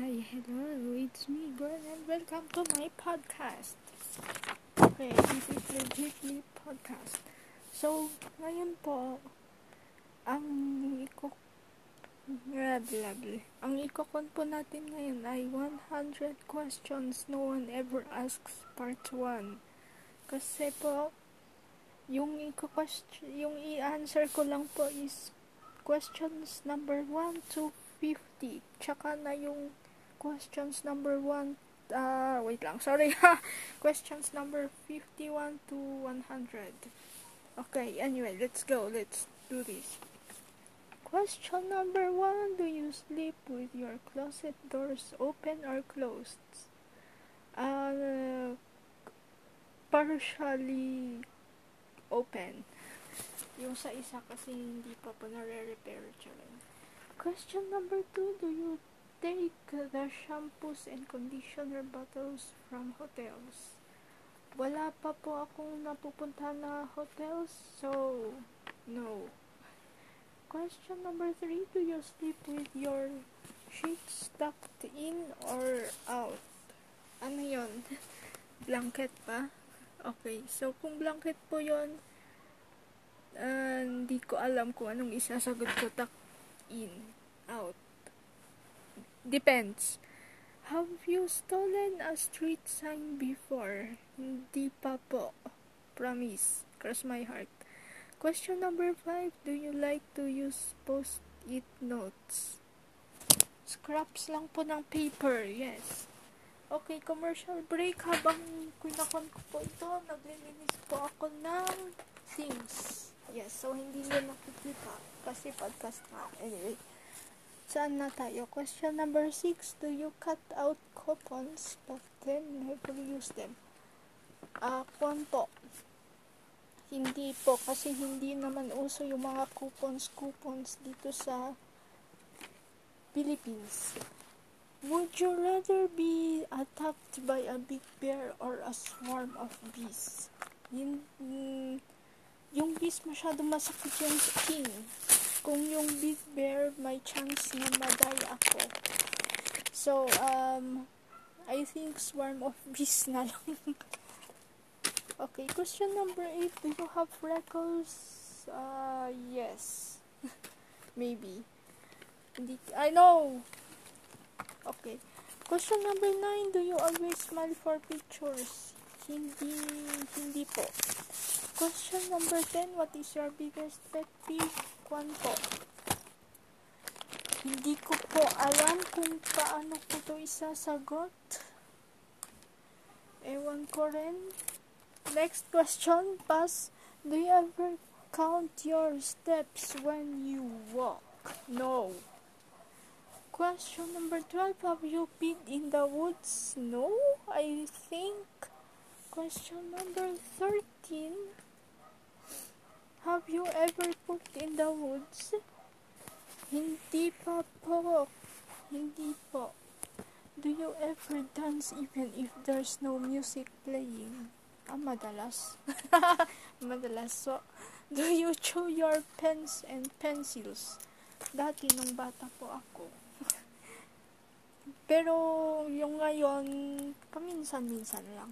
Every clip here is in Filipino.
Hi, hello, it's me, Gwen, and welcome to my podcast. Okay, this is Legitly Podcast. So, ngayon po, ang iko blah. ang ikokon po natin ngayon ay 100 questions no one ever asks part 1. Kasi po, yung iko yung i-answer ko lang po is questions number 1 to 50. Tsaka na yung questions number 1 uh, wait lang, sorry questions number 51 to 100. Okay, anyway, let's go. Let's do this. Question number 1. Do you sleep with your closet doors open or closed? Uh, partially open. Yung sa isa kasi hindi pa po nare-repair. Question number two, do you take the shampoos and conditioner bottles from hotels? Wala pa po akong napupunta na hotels, so no. Question number three, do you sleep with your sheets tucked in or out? Ano yon? blanket pa? Okay, so kung blanket po yon, uh, hindi ko alam kung anong isasagot ko tucked in, out. Depends. Have you stolen a street sign before? Hindi pa po. Promise. Cross my heart. Question number 5. Do you like to use post-it notes? Scraps lang po ng paper. Yes. Okay, commercial break. Habang kinakon ko po ito, naglilinis po ako ng things. Yes, so hindi nyo nakikita kasi podcast nga. Anyway, saan na tayo? Question number 6. Do you cut out coupons but then never use them? Ah, uh, po. Hindi po kasi hindi naman uso yung mga coupons-coupons dito sa Philippines. Would you rather be attacked by a big bear or a swarm of bees? Yun, yung bees masyado masakit yung skin. Kung yung big bear, may chance na maday ako. So, um, I think swarm of bees na lang. okay, question number 8. Do you have freckles? Uh, yes. Maybe. Hindi, I know. Okay. Question number 9. Do you always smile for pictures? Hindi, hindi po. Question number 10. What is your biggest pet peeve? Kwan po. Hindi ko po alam kung paano ko to isasagot. Ewan ko rin. Next question. Pass. Do you ever count your steps when you walk? No. Question number 12. Have you been in the woods? No, I think. Question number 13. Have you ever cooked in the woods? Hindi pa po. Hindi po. Do you ever dance even if there's no music playing? Ah, madalas. madalas. So, do you chew your pens and pencils? Dati nung bata po ako. Pero yung ngayon, paminsan-minsan lang.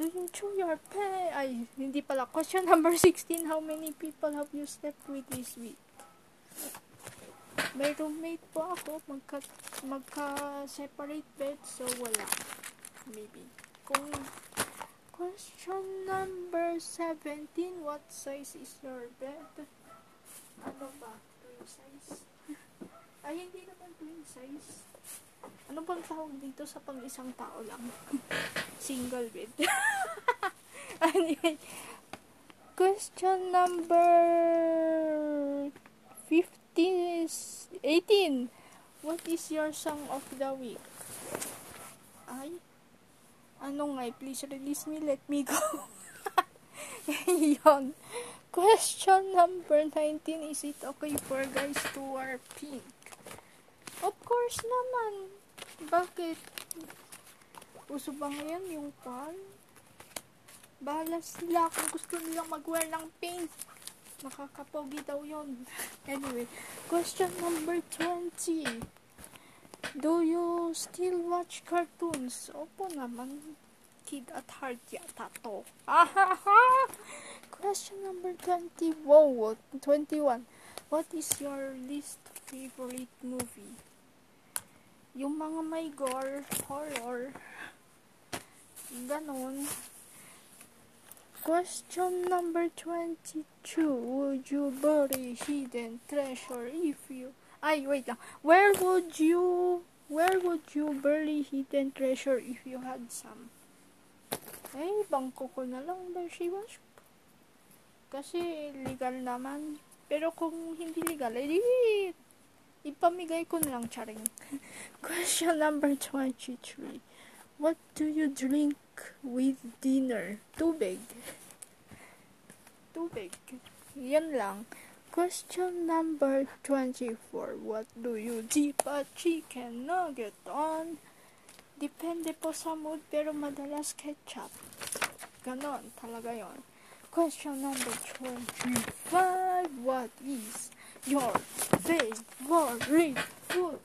Do you chew your pen? Ay, hindi pala. Question number 16. How many people have you slept with this week? May roommate po ako. Magka, magka-separate bed. So, wala. Maybe. Kung question number 17. What size is your bed? Ano ba? Twin size? Ay, hindi naman twin size. Ano bang tawag dito sa pang isang tao lang? Single bed. anyway, question number 15 is 18. What is your song of the week? Ay, ano nga, please release me, let me go. Yon. Question number 19, is it okay for guys to wear pink? Of course naman. Bakit? Uso ba ngayon yung pan? Bahala sila kung gusto nilang mag-wear ng pink. Nakakapogi daw yon. anyway, question number 20. Do you still watch cartoons? Opo naman. Kid at heart yata to. Question number 20. Whoa, 21. What is your least favorite movie? Yung mga may gore, horror, ganon. Question number 22. Would you bury hidden treasure if you... Ay, wait lang. Where would you... Where would you bury hidden treasure if you had some? Eh, bangko ko na lang ba si? Kasi legal naman. Pero kung hindi legal, eh, ipamigay ko na lang, charing. Question number 23. What do you drink with dinner? Tubig. Tubig. Yan lang. Question number 24. What do you dip a chicken nugget on? Depende po sa mood, pero madalas ketchup. Ganon, talaga yon. Question number 25. What is your favorite food?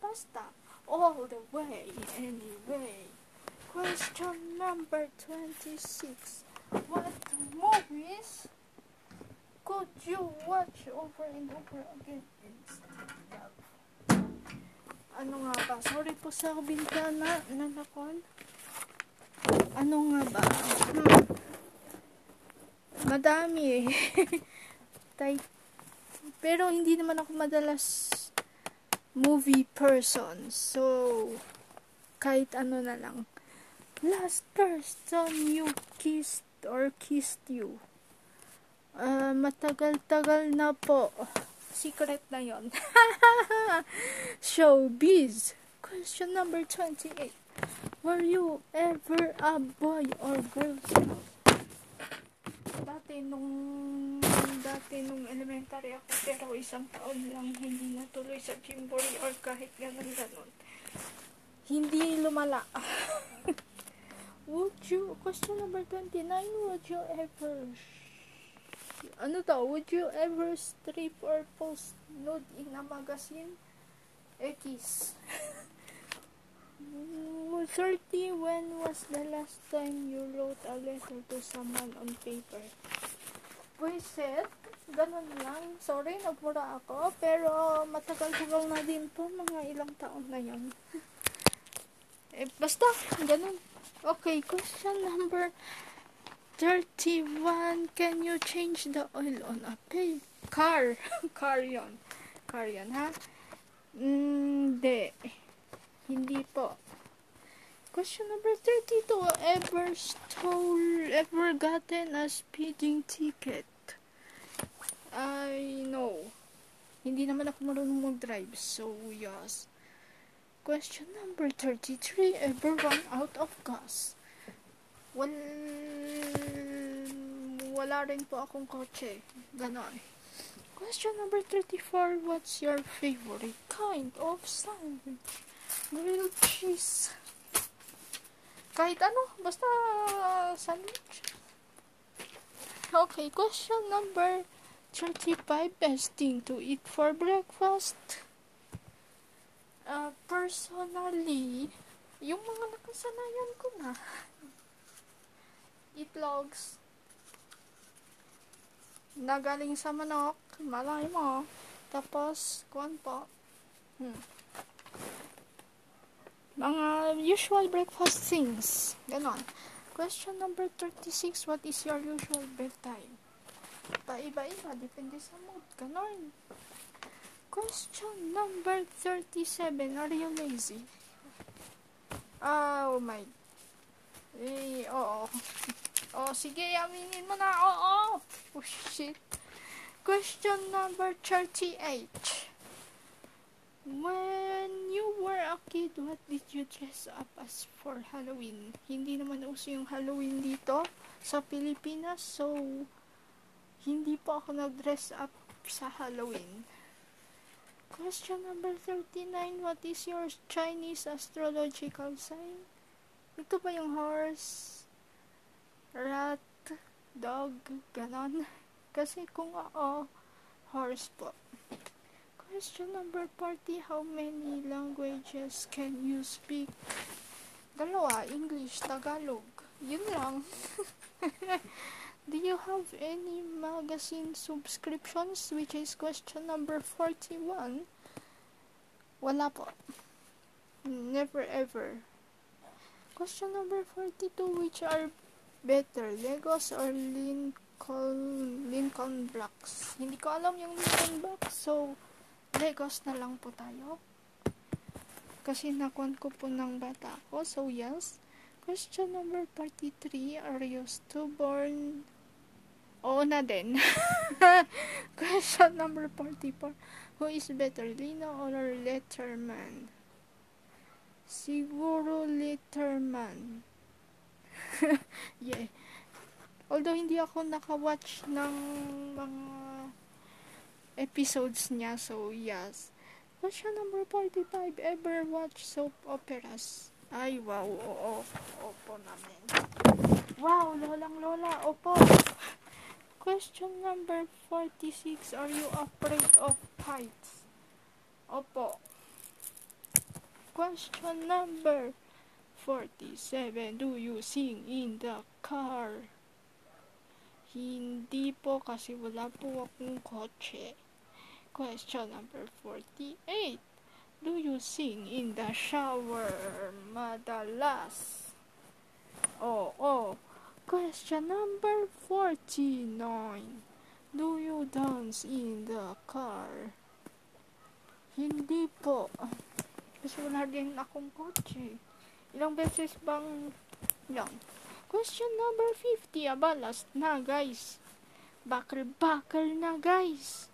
Pasta all the way anyway. Question number 26. What movies could you watch over and over again instead of? Ano nga ba? Sorry po sa bintana. Nanakon. Ano nga ba? Hmm. Madami eh. Pero hindi naman ako madalas movie person. So, kahit ano na lang. Last person you kissed or kissed you. Uh, matagal-tagal na po. Secret na yon. Showbiz. Question number 28. Were you ever a boy or girl? Dati nung dati nung elementary ako pero isang taon lang hindi natuloy sa Jimbori or kahit ganun ganun. Hindi lumala. would you, question number 29, would you ever, ano to, would you ever strip or post nude in a magazine? X. 30, when was the last time you wrote a letter to someone on paper? Buisit, ganun lang. Sorry, nagmura ako. Pero matagal-tagal na din po. Mga ilang taon na yun. eh, basta, ganun. Okay, question number 31. Can you change the oil on a pay? Car. Car yon. Car yon, ha? Hindi. Hindi po. Question number 32. Ever stole, ever gotten a speeding ticket? I know. Hindi naman ako marunong mag-drive. So, yes. Question number 33. Ever run out of gas? Well, wala rin po akong kotse. Ganon. Question number 34. What's your favorite kind of sandwich? Grilled cheese. Kahit ano, basta sandwich. Okay, question number 35. Best thing to eat for breakfast? Uh, personally, yung mga nakasanayan ko na. Itlogs. Nagaling sa manok. Malay mo. Tapos, kuwan po. Hmm mga usual breakfast things. Ganon. Question number 36. What is your usual bedtime? Paiba-iba. Depende sa mood. Ganon. Question number 37. Are you lazy? Oh my. Eh, oo. Oh, sige, aminin mo na. Oo. Oh, shit. Question number 38. When you were a kid, what did you dress up as for Halloween? Hindi naman uso yung Halloween dito sa Pilipinas, so hindi po ako nag-dress up sa Halloween. Question number 39, what is your Chinese astrological sign? Ito ba yung horse, rat, dog, ganon? Kasi kung oo, horse po. Question number 40. How many language languages can you speak? Dalawa, English, Tagalog. Yun lang. Do you have any magazine subscriptions? Which is question number 41. Wala po. Never ever. Question number 42. Which are better, Legos or Lincoln, Lincoln Blocks? Hindi ko alam yung Lincoln Blocks. So, Legos na lang po tayo. Kasi nakuan ko po ng bata ko. So, yes. Question number 43. Are you stubborn? Oo na din. Question number 44. Who is better, Lino or Letterman? Siguro Letterman. yeah. Although hindi ako naka-watch ng mga episodes niya, so yes. Question number 45. Ever watch soap operas? Ay, wow, oo. Opo namin. Wow, lolang lola, opo. Question number 46. Are you afraid of heights? Opo. Question number 47. Do you sing in the car? Hindi po kasi wala po akong kotse. Question number 48. Do you sing in the shower? Madalas. Oh, oh. Question number 49. Do you dance in the car? Hindi po. Kasi wala din akong kotse. Ilang beses bang yan? Question number 50. Aba, last na guys. Bakal-bakal na guys.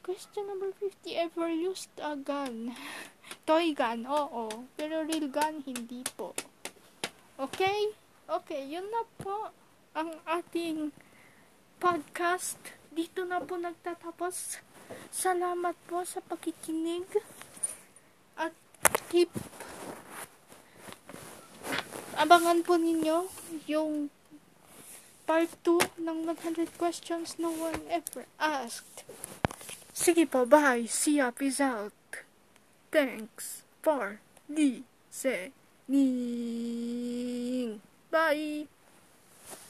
Question number 50. Ever used a gun? Toy gun, oo. Pero real gun, hindi po. Okay? Okay, yun na po ang ating podcast. Dito na po nagtatapos. Salamat po sa pakikinig. At keep abangan po ninyo yung part 2 ng 100 questions no one ever asked. Sige po, bye. See ya. Peace out. Thanks for listening. Bye.